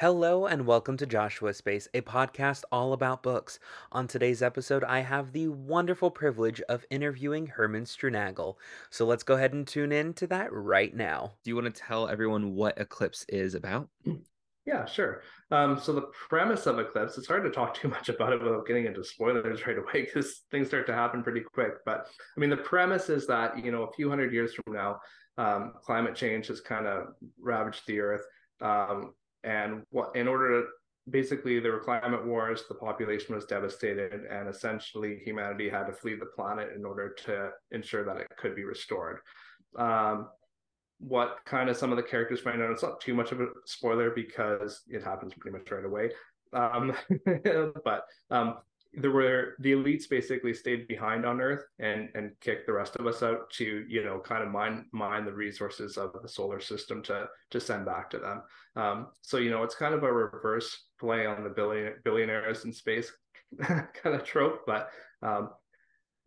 Hello and welcome to Joshua's Space, a podcast all about books. On today's episode, I have the wonderful privilege of interviewing Herman Steuernagel. So let's go ahead and tune in to that right now. Do you want to tell everyone what Eclipse is about? Yeah, sure. Um, so the premise of Eclipse, it's hard to talk too much about it without getting into spoilers right away because things start to happen pretty quick. But I mean, the premise is that, you know, a few hundred years from now, um, climate change has kind of ravaged the earth. Um, and what in order to basically there were climate wars the population was devastated and essentially humanity had to flee the planet in order to ensure that it could be restored. Um, what kind of some of the characters find out it's not too much of a spoiler because it happens pretty much right away. Um, but um, there were the elites basically stayed behind on earth and and kicked the rest of us out to you know kind of mine mine the resources of the solar system to to send back to them. Um, so you know it's kind of a reverse play on the billion billionaires in space kind of trope but um,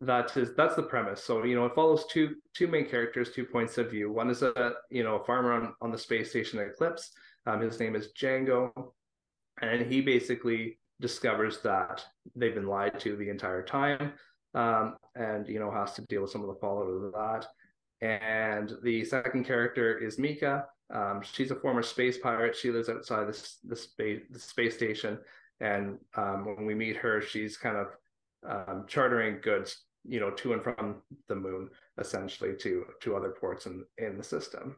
that is that's the premise. So you know it follows two two main characters two points of view. One is a you know a farmer on, on the space station eclipse. Um, his name is django. And he basically discovers that they've been lied to the entire time um, and you know has to deal with some of the fallout of that. And the second character is mika. Um, she's a former space pirate. She lives outside this the space the space station. And um, when we meet her she's kind of um, chartering goods you know to and from the moon essentially to to other ports in in the system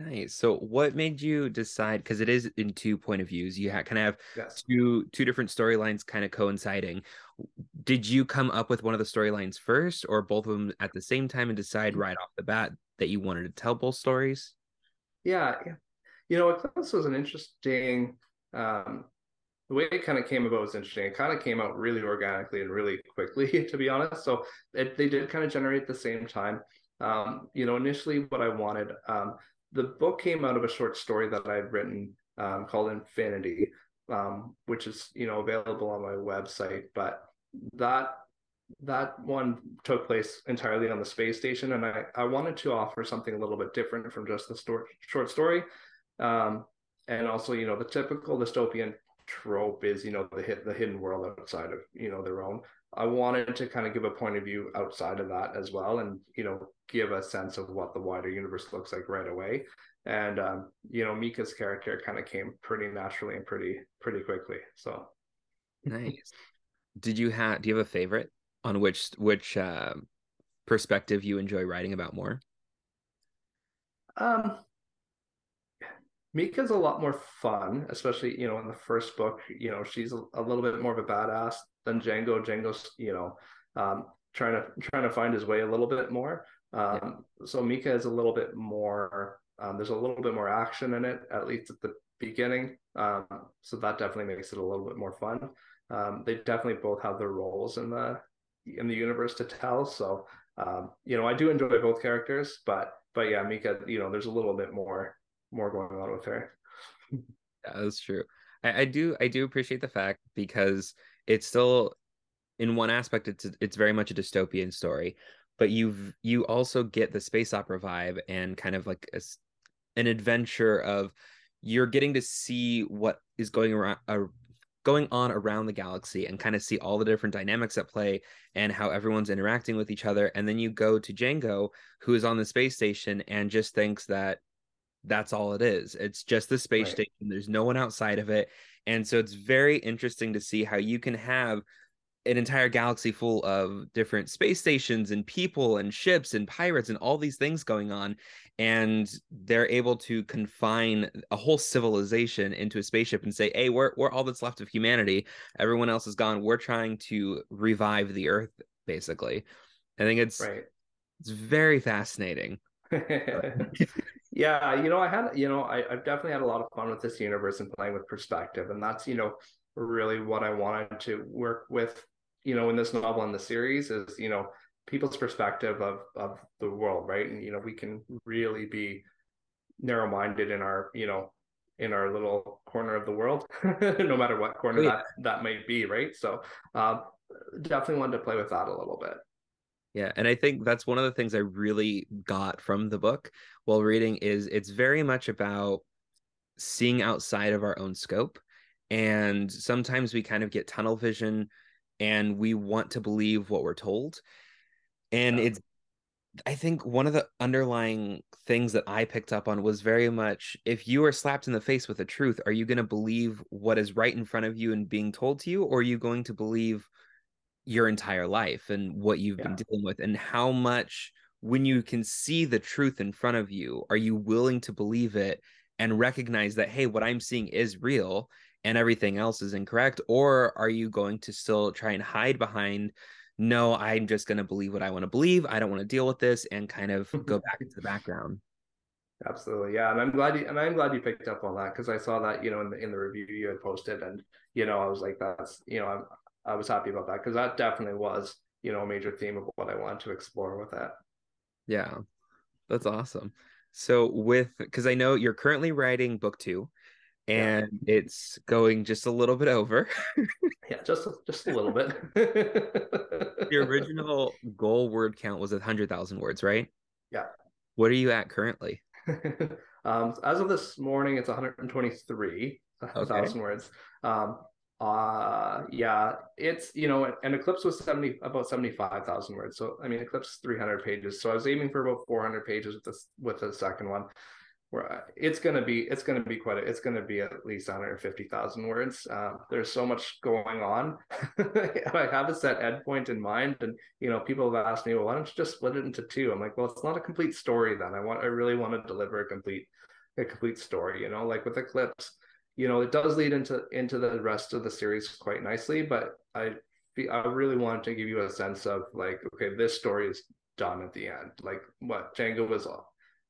Nice. So, what made you decide? Because it is in two point of views. You ha- kind of have yes. two two different storylines, kind of coinciding. Did you come up with one of the storylines first, or both of them at the same time, and decide right off the bat that you wanted to tell both stories? Yeah, yeah. You know, Eclipse was an interesting. Um, the way it kind of came about was interesting. It kind of came out really organically and really quickly, to be honest. So it, they did kind of generate at the same time. Um, you know, initially what I wanted, um, the book came out of a short story that I had written um, called Infinity, um, which is you know available on my website. But that that one took place entirely on the space station, and I I wanted to offer something a little bit different from just the story, short story, um, and also you know the typical dystopian trope is you know the hit the hidden world outside of you know their own. I wanted to kind of give a point of view outside of that as well, and you know give a sense of what the wider universe looks like right away. And um, you know, Mika's character kind of came pretty naturally and pretty pretty quickly. So nice. Did you have? Do you have a favorite on which which uh, perspective you enjoy writing about more? Um, Mika's a lot more fun, especially you know in the first book. You know, she's a, a little bit more of a badass than Django. Django's you know um, trying to trying to find his way a little bit more. Um, yeah. So Mika is a little bit more. Um, there's a little bit more action in it, at least at the beginning. Um, so that definitely makes it a little bit more fun. Um, they definitely both have their roles in the in the universe to tell. So um, you know, I do enjoy both characters, but but yeah, Mika, you know, there's a little bit more more going on with her. yeah, that's true. I, I do I do appreciate the fact because it's still in one aspect it's it's very much a dystopian story but you've you also get the space opera vibe and kind of like a, an adventure of you're getting to see what is going around uh, going on around the galaxy and kind of see all the different dynamics at play and how everyone's interacting with each other and then you go to Django who is on the space station and just thinks that that's all it is. It's just the space right. station. There's no one outside of it. And so it's very interesting to see how you can have an entire galaxy full of different space stations and people and ships and pirates and all these things going on. And they're able to confine a whole civilization into a spaceship and say hey we're, we're all that's left of humanity. Everyone else is gone. We're trying to revive the earth basically. I think it's right. it's very fascinating yeah you know i had you know I, i've definitely had a lot of fun with this universe and playing with perspective and that's you know really what I wanted to work with you know in this novel and the series is you know people's perspective of of the world right? And you know we can really be narrow-minded in our you know in our little corner of the world no matter what corner oh, yeah. that that might be right? So um, definitely wanted to play with that a little bit yeah and i think that's one of the things i really got from the book while reading is it's very much about seeing outside of our own scope and sometimes we kind of get tunnel vision and we want to believe what we're told and yeah. it's i think one of the underlying things that i picked up on was very much if you are slapped in the face with the truth are you going to believe what is right in front of you and being told to you or are you going to believe your entire life and what you've yeah. been dealing with and how much when you can see the truth in front of you are you willing to believe it and recognize that hey what i'm seeing is real and everything else is incorrect or are you going to still try and hide behind no i'm just going to believe what i want to believe i don't want to deal with this and kind of go back into the background absolutely yeah and i'm glad you and i'm glad you picked up on that because i saw that you know in the in the review you had posted and you know i was like that's you know i'm i was happy about that because that definitely was you know a major theme of what i wanted to explore with that yeah that's awesome so with because i know you're currently writing book two and yeah. it's going just a little bit over. yeah, just just a little bit. the original goal word count was a hundred thousand words, right? Yeah. What are you at currently? um, as of this morning, it's 123 thousand okay. words. Um, uh, yeah, it's you know, and Eclipse was 70 about 75,000 words. So I mean, Eclipse 300 pages. So I was aiming for about 400 pages with this with the second one where it's going to be it's going to be quite a, it's going to be at least 150,000 words. Uh, there's so much going on. I have a set endpoint in mind, and you know, people have asked me, well, why don't you just split it into two? I'm like, well, it's not a complete story. Then I want I really want to deliver a complete a complete story. You know, like with Eclipse, you know, it does lead into into the rest of the series quite nicely, but I I really wanted to give you a sense of like, okay, this story is done at the end. Like what Django was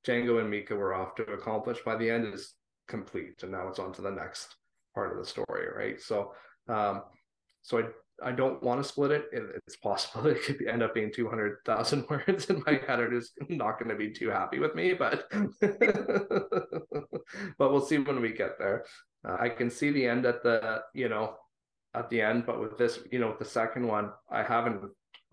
Django and Mika were off to accomplish by the end is complete, and now it's on to the next part of the story, right? So, um, so I I don't want to split it. it it's possible it could end up being two hundred thousand words, and my editor is not going to be too happy with me, but but we'll see when we get there. Uh, I can see the end at the you know at the end, but with this, you know, with the second one, I haven't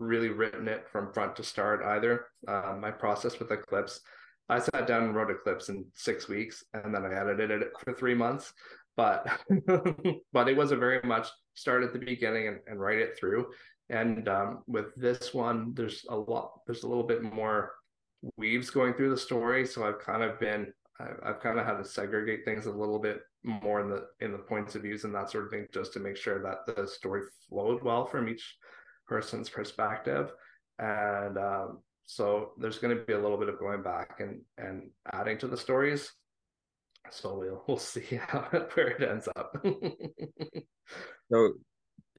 really written it from front to start either. Uh, my process with Eclipse I sat down and wrote Eclipse in six weeks, and then I edited it for three months. But but it was a very much start at the beginning and, and write it through. And um, with this one, there's a lot. There's a little bit more weaves going through the story, so I've kind of been I've, I've kind of had to segregate things a little bit more in the in the points of views and that sort of thing, just to make sure that the story flowed well from each person's perspective. And um, so there's going to be a little bit of going back and and adding to the stories. So we'll we'll see how where it ends up. so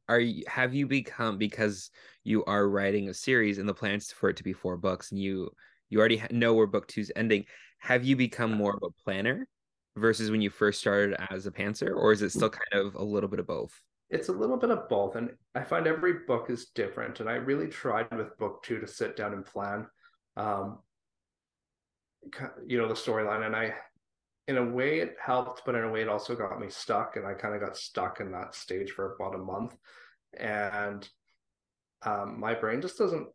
are you have you become because you are writing a series and the plans for it to be four books and you you already know where book two's ending have you become more of a planner versus when you first started as a pantser or is it still kind of a little bit of both? It's a little bit of both and i find every book is different and i really tried with book two to sit down and plan um, you know the storyline and i in a way it helped but in a way it also got me stuck and i kind of got stuck in that stage for about a month and um, my brain just doesn't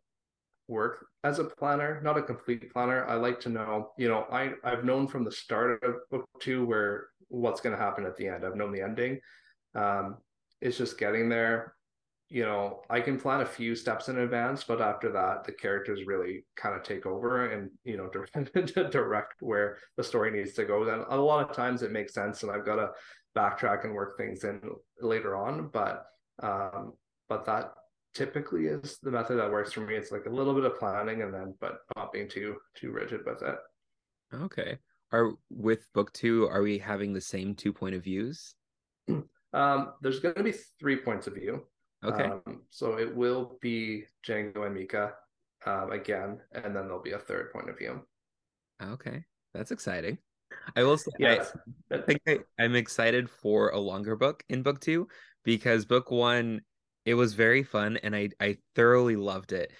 work as a planner not a complete planner i like to know you know i i've known from the start of book two where what's going to happen at the end i've known the ending um, it's just getting there. You know, I can plan a few steps in advance, but after that, the characters really kind of take over and you know direct, direct where the story needs to go. Then a lot of times it makes sense, and I've got to backtrack and work things in later on. But um, but that typically is the method that works for me. It's like a little bit of planning and then but not being too too rigid with it. Okay. Are with book two, are we having the same two point of views? Um, there's going to be three points of view. Okay. Um, so it will be Django and Mika um, again, and then there'll be a third point of view. Okay, that's exciting. I will say, yes. I, I think I, I'm excited for a longer book in book two because book one, it was very fun and I I thoroughly loved it,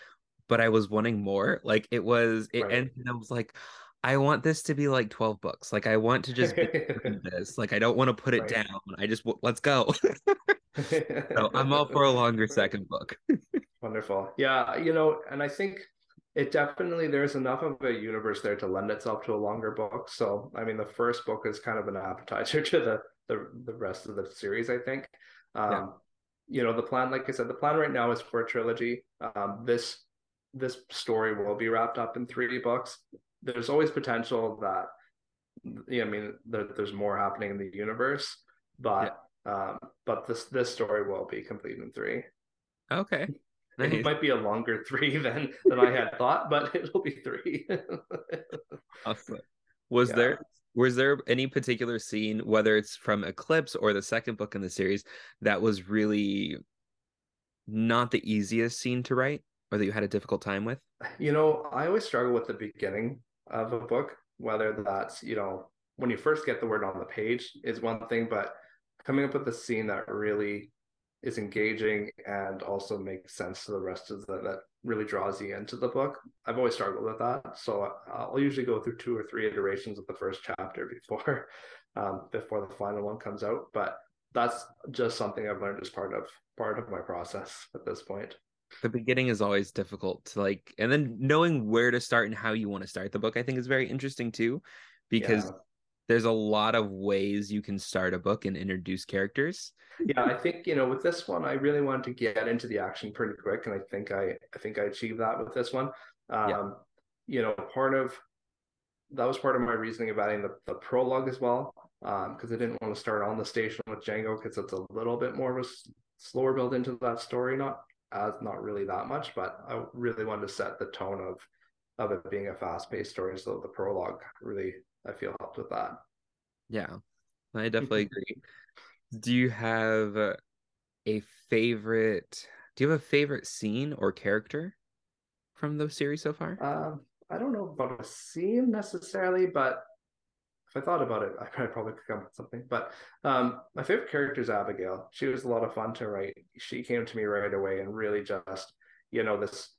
but I was wanting more. Like it was, it right. ended. I was like, I want this to be like 12 books. Like I want to just be this. Like I don't want to put it right. down. I just let's go. so I'm all for a longer second book. Wonderful. Yeah, you know, and I think it definitely there's enough of a universe there to lend itself to a longer book. So I mean, the first book is kind of an appetizer to the the, the rest of the series. I think. Um, yeah. You know, the plan, like I said, the plan right now is for a trilogy. Um, this this story will be wrapped up in three books. There's always potential that, yeah, I mean, there, there's more happening in the universe, but yeah. um, but this this story will be complete in three. Okay. Nice. It might be a longer three than than I had thought, but it'll be three. awesome. Was yeah. there was there any particular scene, whether it's from Eclipse or the second book in the series, that was really not the easiest scene to write, or that you had a difficult time with? You know, I always struggle with the beginning of a book, whether that's you know when you first get the word on the page is one thing, but coming up with a scene that really is engaging and also makes sense to the rest of the that really draws you into the book. I've always struggled with that, so I'll usually go through two or three iterations of the first chapter before um, before the final one comes out. But that's just something I've learned as part of part of my process at this point. The beginning is always difficult to like, and then knowing where to start and how you want to start the book, I think is very interesting too, because yeah there's a lot of ways you can start a book and introduce characters. Yeah, I think you know with this one, I really wanted to get into the action pretty quick, and I think I I think I achieved that with this one. Um, yeah. You know, part of that was part of my reasoning about adding the, the prologue as well, because um, I didn't want to start on the station with Django because it's a little bit more of a slower build into that story, not as not really that much, but I really wanted to set the tone of of it being a fast paced story. So the prologue really I feel helped with that. Yeah, I definitely agree. Do you have a favorite? Do you have a favorite scene or character from the series so far? Um, I don't know about a scene necessarily, but if I thought about it, I probably could come up with something. But um, my favorite character is Abigail. She was a lot of fun to write. She came to me right away and really just, you know, this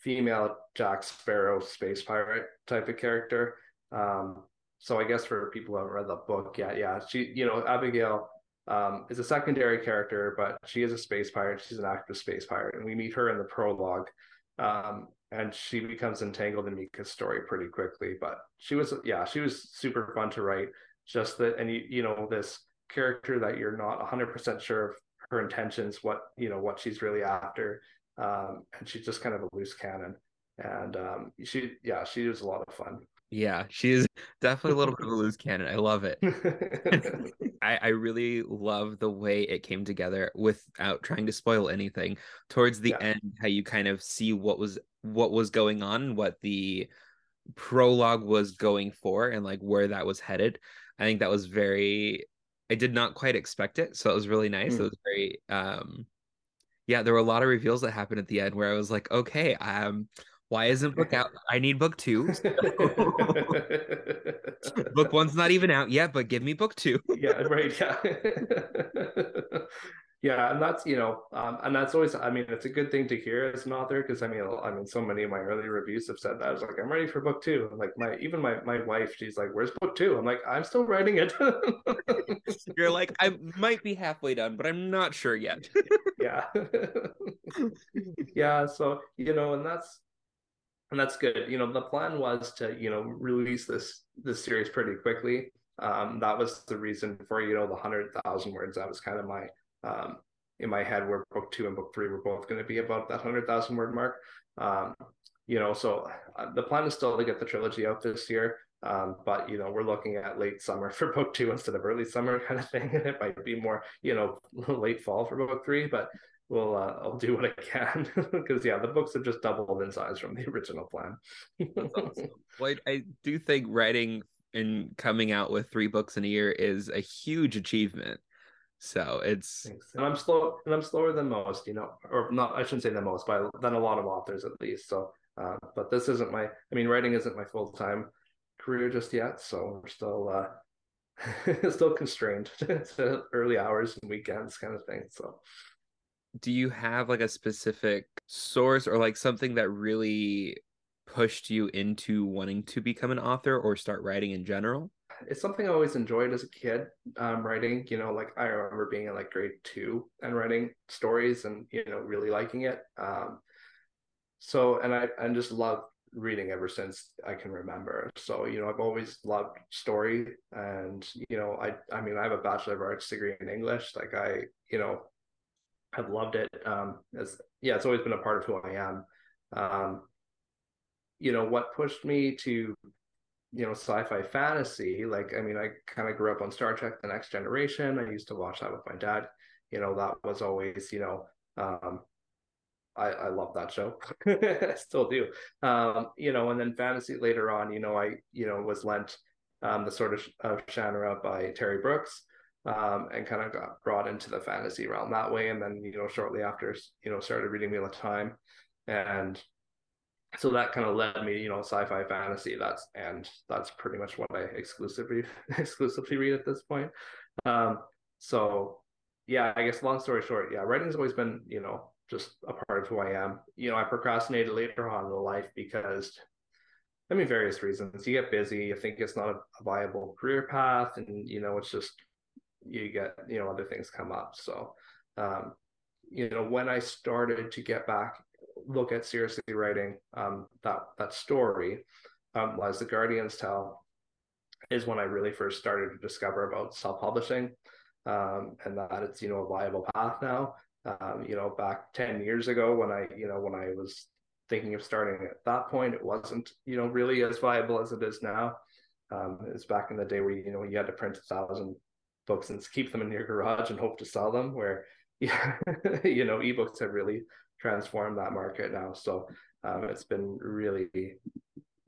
female Jack Sparrow space pirate type of character. Um, so I guess for people who haven't read the book yet, yeah, she, you know, Abigail um, is a secondary character, but she is a space pirate. She's an active space pirate, and we meet her in the prologue, um, and she becomes entangled in Mika's story pretty quickly. But she was, yeah, she was super fun to write. Just that, and you, you know, this character that you're not 100% sure of her intentions, what you know, what she's really after, um, and she's just kind of a loose cannon. And um, she, yeah, she was a lot of fun. Yeah, she is definitely a little bit of a loose cannon. I love it. I, I really love the way it came together without trying to spoil anything. Towards the yeah. end, how you kind of see what was what was going on, what the prologue was going for, and like where that was headed. I think that was very. I did not quite expect it, so it was really nice. Mm. It was very. um Yeah, there were a lot of reveals that happened at the end where I was like, okay, um why isn't book out? I need book two. book one's not even out yet, but give me book two. yeah, right. Yeah. yeah, and that's you know, um, and that's always. I mean, it's a good thing to hear as an author because I mean, I mean, so many of my early reviews have said that. I was like, I'm ready for book two. like my even my my wife, she's like, "Where's book two? I'm like, I'm still writing it. You're like, I might be halfway done, but I'm not sure yet. yeah. yeah. So you know, and that's and that's good. You know, the plan was to you know release this this series pretty quickly. Um, that was the reason for you know the hundred thousand words. That was kind of my um, in my head where book two and book three were both going to be about that hundred thousand word mark. Um, you know, so uh, the plan is still to get the trilogy out this year. Um, but you know, we're looking at late summer for book two instead of early summer kind of thing. And it might be more, you know, late fall for book three. But will uh, I'll do what I can because yeah, the books have just doubled in size from the original plan. awesome. Well, I, I do think writing and coming out with three books in a year is a huge achievement. So it's and I'm slow and I'm slower than most, you know, or not. I shouldn't say than most, but than a lot of authors at least. So, uh, but this isn't my. I mean, writing isn't my full time career just yet, so we're still uh, still constrained to early hours and weekends kind of thing. So do you have like a specific source or like something that really pushed you into wanting to become an author or start writing in general? It's something I always enjoyed as a kid, um, writing. You know, like I remember being in like grade two and writing stories and you know really liking it. Um, so and I I just love reading ever since I can remember. So, you know, I've always loved story and, you know, I I mean, I have a bachelor of arts degree in English. Like I, you know, have loved it. Um as yeah, it's always been a part of who I am. Um, you know, what pushed me to you know sci-fi fantasy like i mean i kind of grew up on star trek the next generation i used to watch that with my dad you know that was always you know um I, I love that show. I still do. Um, you know, and then fantasy later on, you know, I, you know, was lent um, the Sword of, of by Terry Brooks um, and kind of got brought into the fantasy realm that way. And then, you know, shortly after, you know, started reading Wheel of Time. And so that kind of led me, you know, sci-fi fantasy. That's, and that's pretty much what I exclusively, exclusively read at this point. Um, so yeah, I guess long story short, yeah, writing's always been, you know, just a part of who I am. You know, I procrastinated later on in life because, I mean, various reasons. You get busy, you think it's not a, viable career path, and you know, it's just you get you know other things come up. So, um, you know, when I started to get back, look at seriously writing um, that that story, um, as the Guardians tell, is when I really first started to discover about self publishing. Um, and that it's you know a viable path now um, you know, back 10 years ago when I, you know, when I was thinking of starting at that point, it wasn't, you know, really as viable as it is now. Um, it's back in the day where, you know, you had to print a thousand books and keep them in your garage and hope to sell them where, yeah, you know, ebooks have really transformed that market now. So um, it's been really,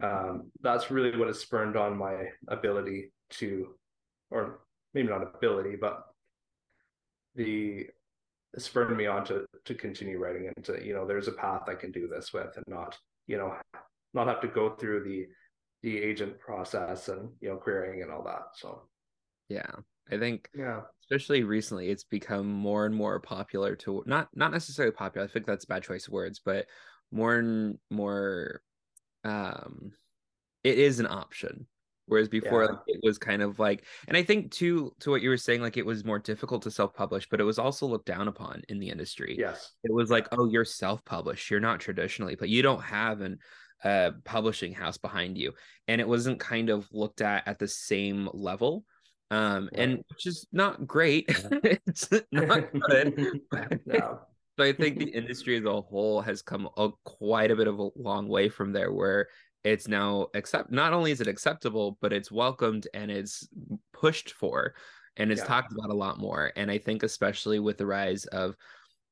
um, that's really what has spurned on my ability to, or maybe not ability, but the spurred me on to to continue writing and to you know there's a path I can do this with and not you know not have to go through the the agent process and you know querying and all that so yeah I think yeah. especially recently it's become more and more popular to not not necessarily popular I think that's a bad choice of words but more and more um it is an option. Whereas before yeah. like, it was kind of like and i think too to what you were saying like it was more difficult to self-publish but it was also looked down upon in the industry. Yes. It was like oh you're self-published. You're not traditionally but you don't have an uh publishing house behind you. And it wasn't kind of looked at at the same level um right. and which is not great it's not good no. So I think the industry as a whole has come a, quite a bit of a long way from there, where it's now accept not only is it acceptable but it's welcomed and it's pushed for and it's yeah. talked about a lot more and i think especially with the rise of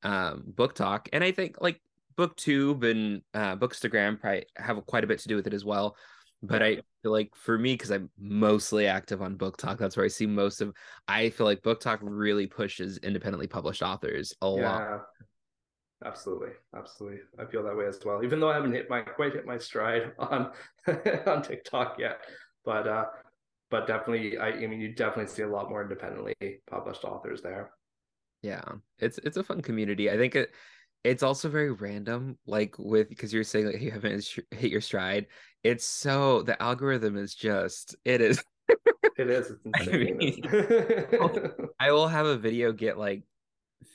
um, BookTok and i think like booktube and uh, bookstagram probably have quite a bit to do with it as well but i feel like for me because i'm mostly active on BookTok that's where i see most of i feel like BookTok really pushes independently published authors a yeah. lot Absolutely, absolutely. I feel that way as well. Even though I haven't hit my quite hit my stride on on TikTok yet, but uh, but definitely, I, I mean, you definitely see a lot more independently published authors there. Yeah, it's it's a fun community. I think it it's also very random, like with because you're saying like you haven't hit your stride. It's so the algorithm is just it is. it is. I, mean, I will have a video get like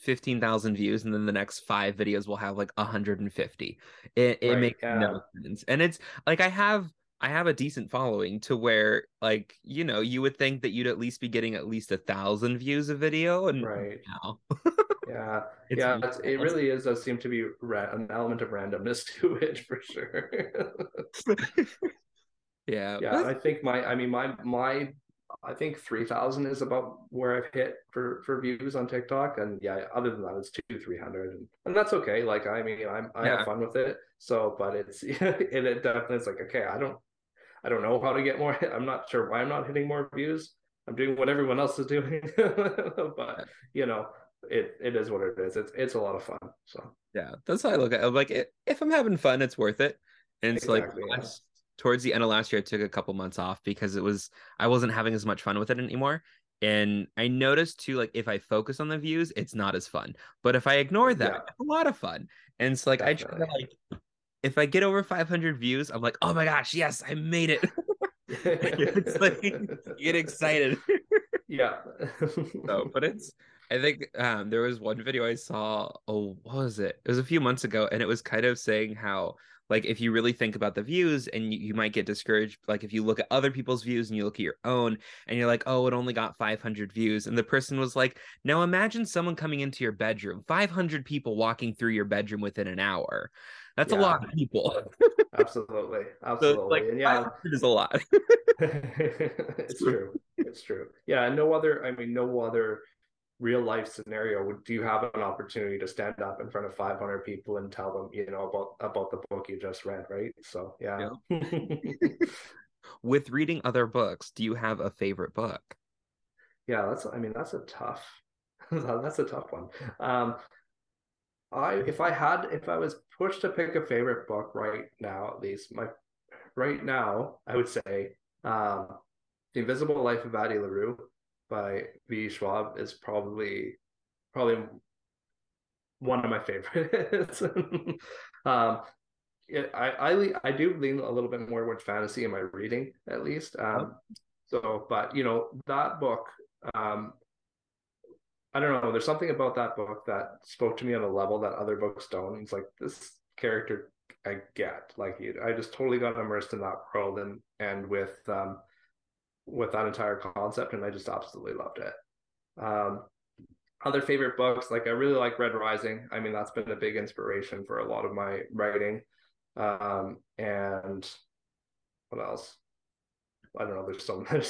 15,000 views and then the next five videos will have like 150. It it right, makes yeah. no sense. And it's like I have I have a decent following to where like you know you would think that you'd at least be getting at least a thousand views a video and right now yeah it's yeah it's, it really is does seem to be ra- an element of randomness to it for sure yeah yeah i think my i mean my my I think 3,000 is about where I've hit for, for views on TikTok. And yeah, other than that, it's two, 300. And, and that's okay. Like, I mean, I'm, I yeah. have fun with it. So, but it's, it, it definitely is like, okay, I don't, I don't know how to get more. I'm not sure why I'm not hitting more views. I'm doing what everyone else is doing. but, you know, it, it is what it is. It's, it's a lot of fun. So, yeah, that's how I look at it. I'm like, if I'm having fun, it's worth it. And it's exactly, like, yeah towards the end of last year, I took a couple months off because it was I wasn't having as much fun with it anymore. And I noticed too, like if I focus on the views, it's not as fun. But if I ignore that, yeah. it's a lot of fun. And it's like Definitely. I try to like if I get over 500 views, I'm like, oh my gosh, yes, I made it. it's like get excited. yeah. so, but it's I think um, there was one video I saw. Oh, what was it? It was a few months ago, and it was kind of saying how, like, if you really think about the views, and you, you might get discouraged. Like, if you look at other people's views and you look at your own, and you're like, oh, it only got 500 views, and the person was like, now imagine someone coming into your bedroom, 500 people walking through your bedroom within an hour. That's yeah. a lot of people. absolutely, absolutely, so like, yeah, it is a lot. it's true. It's true. Yeah, no other. I mean, no other real life scenario would do you have an opportunity to stand up in front of 500 people and tell them you know about about the book you just read right? So yeah, yeah. with reading other books do you have a favorite book? Yeah that's i mean that's a tough that's a tough one. Um i if i had if i was pushed to pick a favorite book right now at least my right now i would say um the invisible life of addie larue by V. Schwab is probably probably one of my favorites. um, it, I, I I do lean a little bit more towards fantasy in my reading, at least. Um, so, but you know that book, um, I don't know. There's something about that book that spoke to me on a level that other books don't. It's like this character I get, like I just totally got immersed in that world, and and with um, with that entire concept, and I just absolutely loved it. Um, other favorite books, like I really like Red Rising. I mean, that's been a big inspiration for a lot of my writing. Um, and what else? I don't know. There's so much.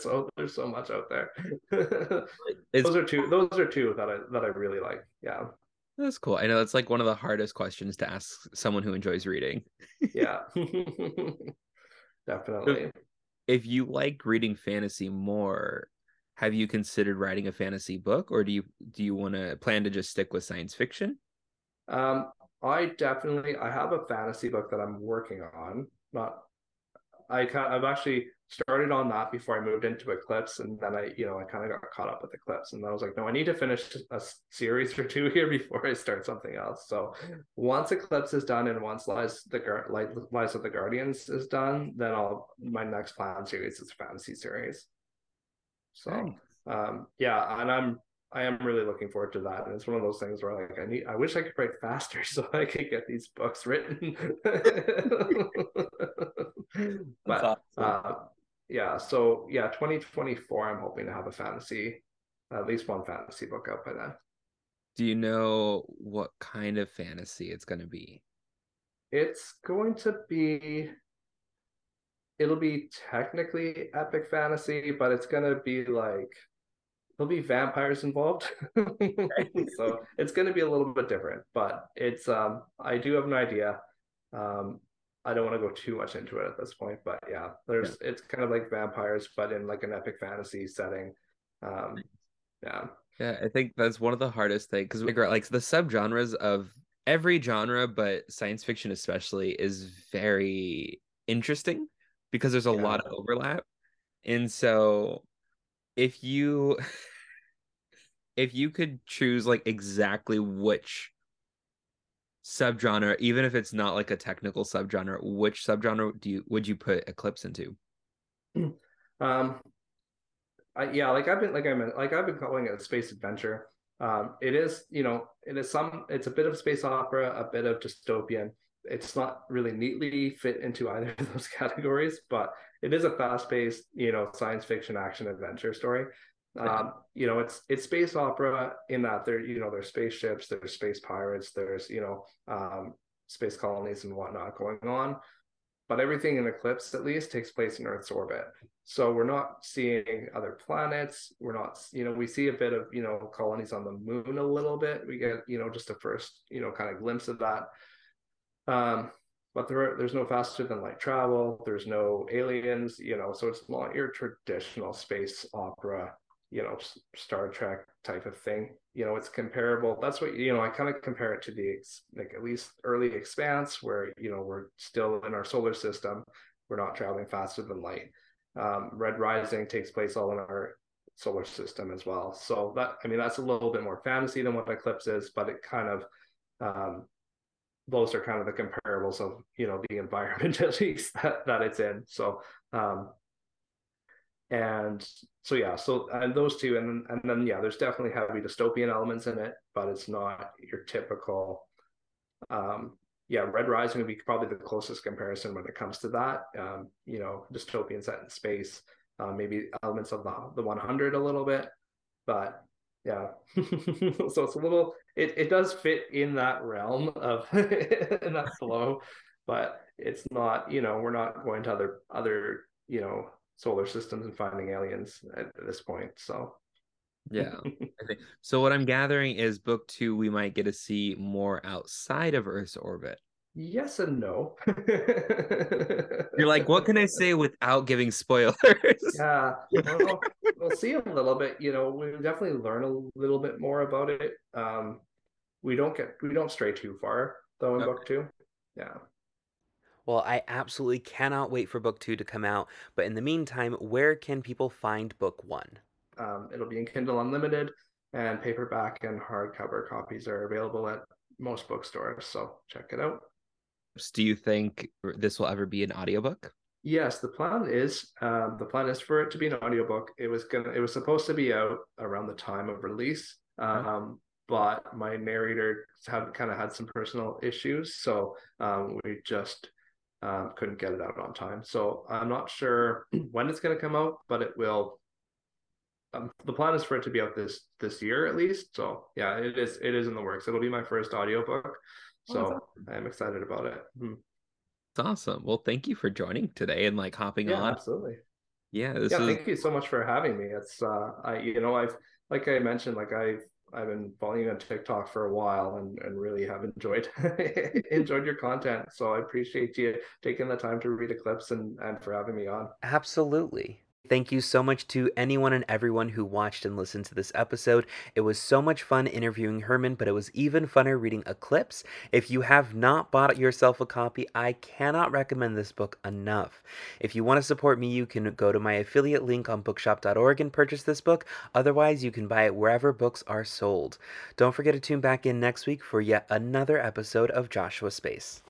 so there's so much out there. those are two. Those are two that I that I really like. Yeah. That's cool. I know that's like one of the hardest questions to ask someone who enjoys reading. yeah. Definitely if you like reading fantasy more, have you considered writing a fantasy book, or do you do you want to plan to just stick with science fiction? Um, I definitely I have a fantasy book that I'm working on. Not I can I've actually started on that before I moved into Eclipse, and then I, you know, I kind of got caught up with Eclipse, and I was like, no, I need to finish a series or two here before I start something else. So once Eclipse is done, and once Lies the Guard, like Lies of the Guardians is done, then I'll my next plan series is a fantasy series. So, nice. um, yeah, and I'm I am really looking forward to that. And it's one of those things where like I need I wish I could write faster so I could get these books written. but awesome. uh, yeah, so yeah, 2024, I'm hoping to have a fantasy, at least one fantasy book out by then. Do you know what kind of fantasy it's going to be? It's going to be, it'll be technically epic fantasy, but it's going to be like, there'll be vampires involved. so it's going to be a little bit different, but it's, um, I do have an idea. Um, I don't want to go too much into it at this point, but yeah, there's yeah. it's kind of like vampires, but in like an epic fantasy setting. Um, yeah, yeah, I think that's one of the hardest things because like the subgenres of every genre, but science fiction especially is very interesting because there's a yeah. lot of overlap, and so if you if you could choose like exactly which subgenre, even if it's not like a technical subgenre, which subgenre do you would you put Eclipse into? Um, I, yeah, like I've been like I'm like I've been calling it a space adventure. Um, it is you know it is some it's a bit of space opera, a bit of dystopian. It's not really neatly fit into either of those categories, but it is a fast paced you know science fiction action adventure story. Um, you know, it's it's space opera in that there, you know, there's spaceships, there's space pirates, there's you know, um, space colonies and whatnot going on. But everything in Eclipse, at least, takes place in Earth's orbit. So we're not seeing other planets. We're not, you know, we see a bit of, you know, colonies on the moon a little bit. We get, you know, just a first, you know, kind of glimpse of that. Um, but there are, there's no faster than light travel. There's no aliens, you know, so it's not your traditional space opera you know Star Trek type of thing. You know, it's comparable. That's what you know. I kind of compare it to the like at least early Expanse, where you know we're still in our solar system. We're not traveling faster than light. Um, Red Rising takes place all in our solar system as well. So that I mean that's a little bit more fantasy than what Eclipse is, but it kind of um, those are kind of the comparables of you know the environment at least that, that it's in. So um, and so yeah, so and those two, and and then yeah, there's definitely heavy dystopian elements in it, but it's not your typical. Um, yeah, Red Rising would be probably the closest comparison when it comes to that. Um, you know, dystopian set in space, uh, maybe elements of the the 100 a little bit, but yeah, so it's a little. It it does fit in that realm of in that flow, but it's not. You know, we're not going to other other you know solar systems and finding aliens at, this point. So yeah. so what I'm gathering is book two, we might get to see more outside of Earth's orbit. Yes and no. You're like, what can I say without giving spoilers? Yeah, well, we'll see a little bit. You know, we definitely learn a little bit more about it. Um, we don't get we don't stray too far though in okay. book two. Yeah. Well, I absolutely cannot wait for book two to come out. But in the meantime, where can people find book one? Um, it'll be in Kindle Unlimited, and paperback and hardcover copies are available at most bookstores. So check it out. Do you think this will ever be an audiobook? Yes, the plan is um, the plan is for it to be an audiobook. It was gonna it was supposed to be out around the time of release. Um, but my narrator had kind of had some personal issues, so um, we just um, couldn't get it out on time. So I'm not sure when it's going to come out, but it will. Um, the plan is for it to be out this this year at least. So yeah, it is it is in the works. It'll be my first audiobook. Oh, so awesome. I'm excited about it. Hmm. It's awesome. Well, thank you for joining today and like hopping yeah, on. Absolutely. Yeah. yeah. Is... Thank you so much for having me. It's uh, I you know I've like I mentioned like I've I've been following you on TikTok for a while and, and really have enjoyed enjoyed your content. So I appreciate you taking the time to read Eclipse and, and for having me on. Absolutely. Thank you so much to anyone and everyone who watched and listened to this episode. It was so much fun interviewing Herman, but it was even funner reading Eclipse. If you have not bought yourself a copy, I cannot recommend this book enough. If you want to support me, you can go to my affiliate link on bookshop.org and purchase this book. Otherwise, you can buy it wherever books are sold. Don't forget to tune back in next week for yet another episode of Joshua's Space.